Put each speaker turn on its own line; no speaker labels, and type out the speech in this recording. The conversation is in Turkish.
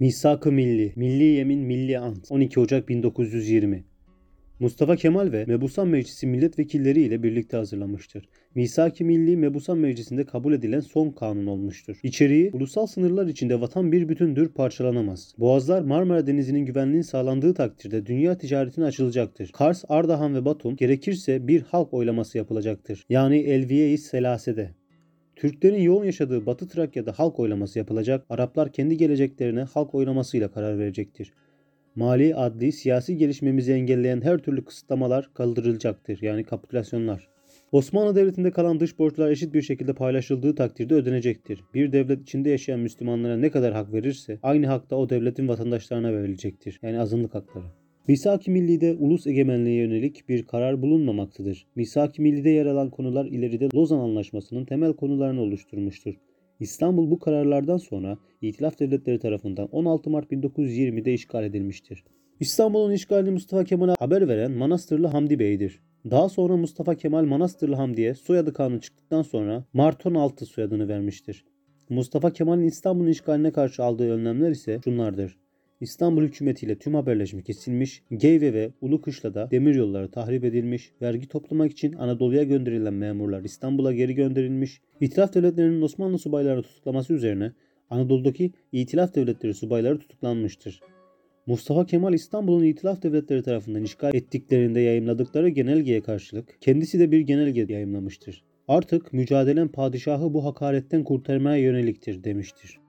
Misak-ı Milli, Milli Yemin Milli Ant 12 Ocak 1920 Mustafa Kemal ve Mebusan Meclisi milletvekilleri ile birlikte hazırlamıştır. Misak-ı Milli Mebusan Meclisi'nde kabul edilen son kanun olmuştur. İçeriği, ulusal sınırlar içinde vatan bir bütündür, parçalanamaz. Boğazlar Marmara Denizi'nin güvenliğinin sağlandığı takdirde dünya ticaretine açılacaktır. Kars, Ardahan ve Batum gerekirse bir halk oylaması yapılacaktır. Yani Elviye-i Selase'de. Türklerin yoğun yaşadığı Batı Trakya'da halk oylaması yapılacak, Araplar kendi geleceklerine halk oylamasıyla karar verecektir. Mali, adli, siyasi gelişmemizi engelleyen her türlü kısıtlamalar kaldırılacaktır. Yani kapitülasyonlar. Osmanlı Devleti'nde kalan dış borçlar eşit bir şekilde paylaşıldığı takdirde ödenecektir. Bir devlet içinde yaşayan Müslümanlara ne kadar hak verirse aynı hak da o devletin vatandaşlarına verilecektir. Yani azınlık hakları. Misak-ı Milli'de ulus egemenliğe yönelik bir karar bulunmamaktadır. Misak-ı Milli'de yer alan konular ileride Lozan Anlaşması'nın temel konularını oluşturmuştur. İstanbul bu kararlardan sonra İtilaf Devletleri tarafından 16 Mart 1920'de işgal edilmiştir. İstanbul'un işgalini Mustafa Kemal'e haber veren Manastırlı Hamdi Bey'dir. Daha sonra Mustafa Kemal Manastırlı Hamdi'ye soyadı kanunu çıktıktan sonra Marton Altı soyadını vermiştir. Mustafa Kemal'in İstanbul'un işgaline karşı aldığı önlemler ise şunlardır. İstanbul hükümetiyle tüm haberleşme kesilmiş, Geyve ve Ulu Kışla'da demir yolları tahrip edilmiş, vergi toplamak için Anadolu'ya gönderilen memurlar İstanbul'a geri gönderilmiş, İtilaf devletlerinin Osmanlı subaylarını tutuklaması üzerine Anadolu'daki İtilaf devletleri subayları tutuklanmıştır. Mustafa Kemal İstanbul'un İtilaf devletleri tarafından işgal ettiklerinde yayımladıkları genelgeye karşılık kendisi de bir genelge yayımlamıştır. Artık mücadelen padişahı bu hakaretten kurtarmaya yöneliktir demiştir.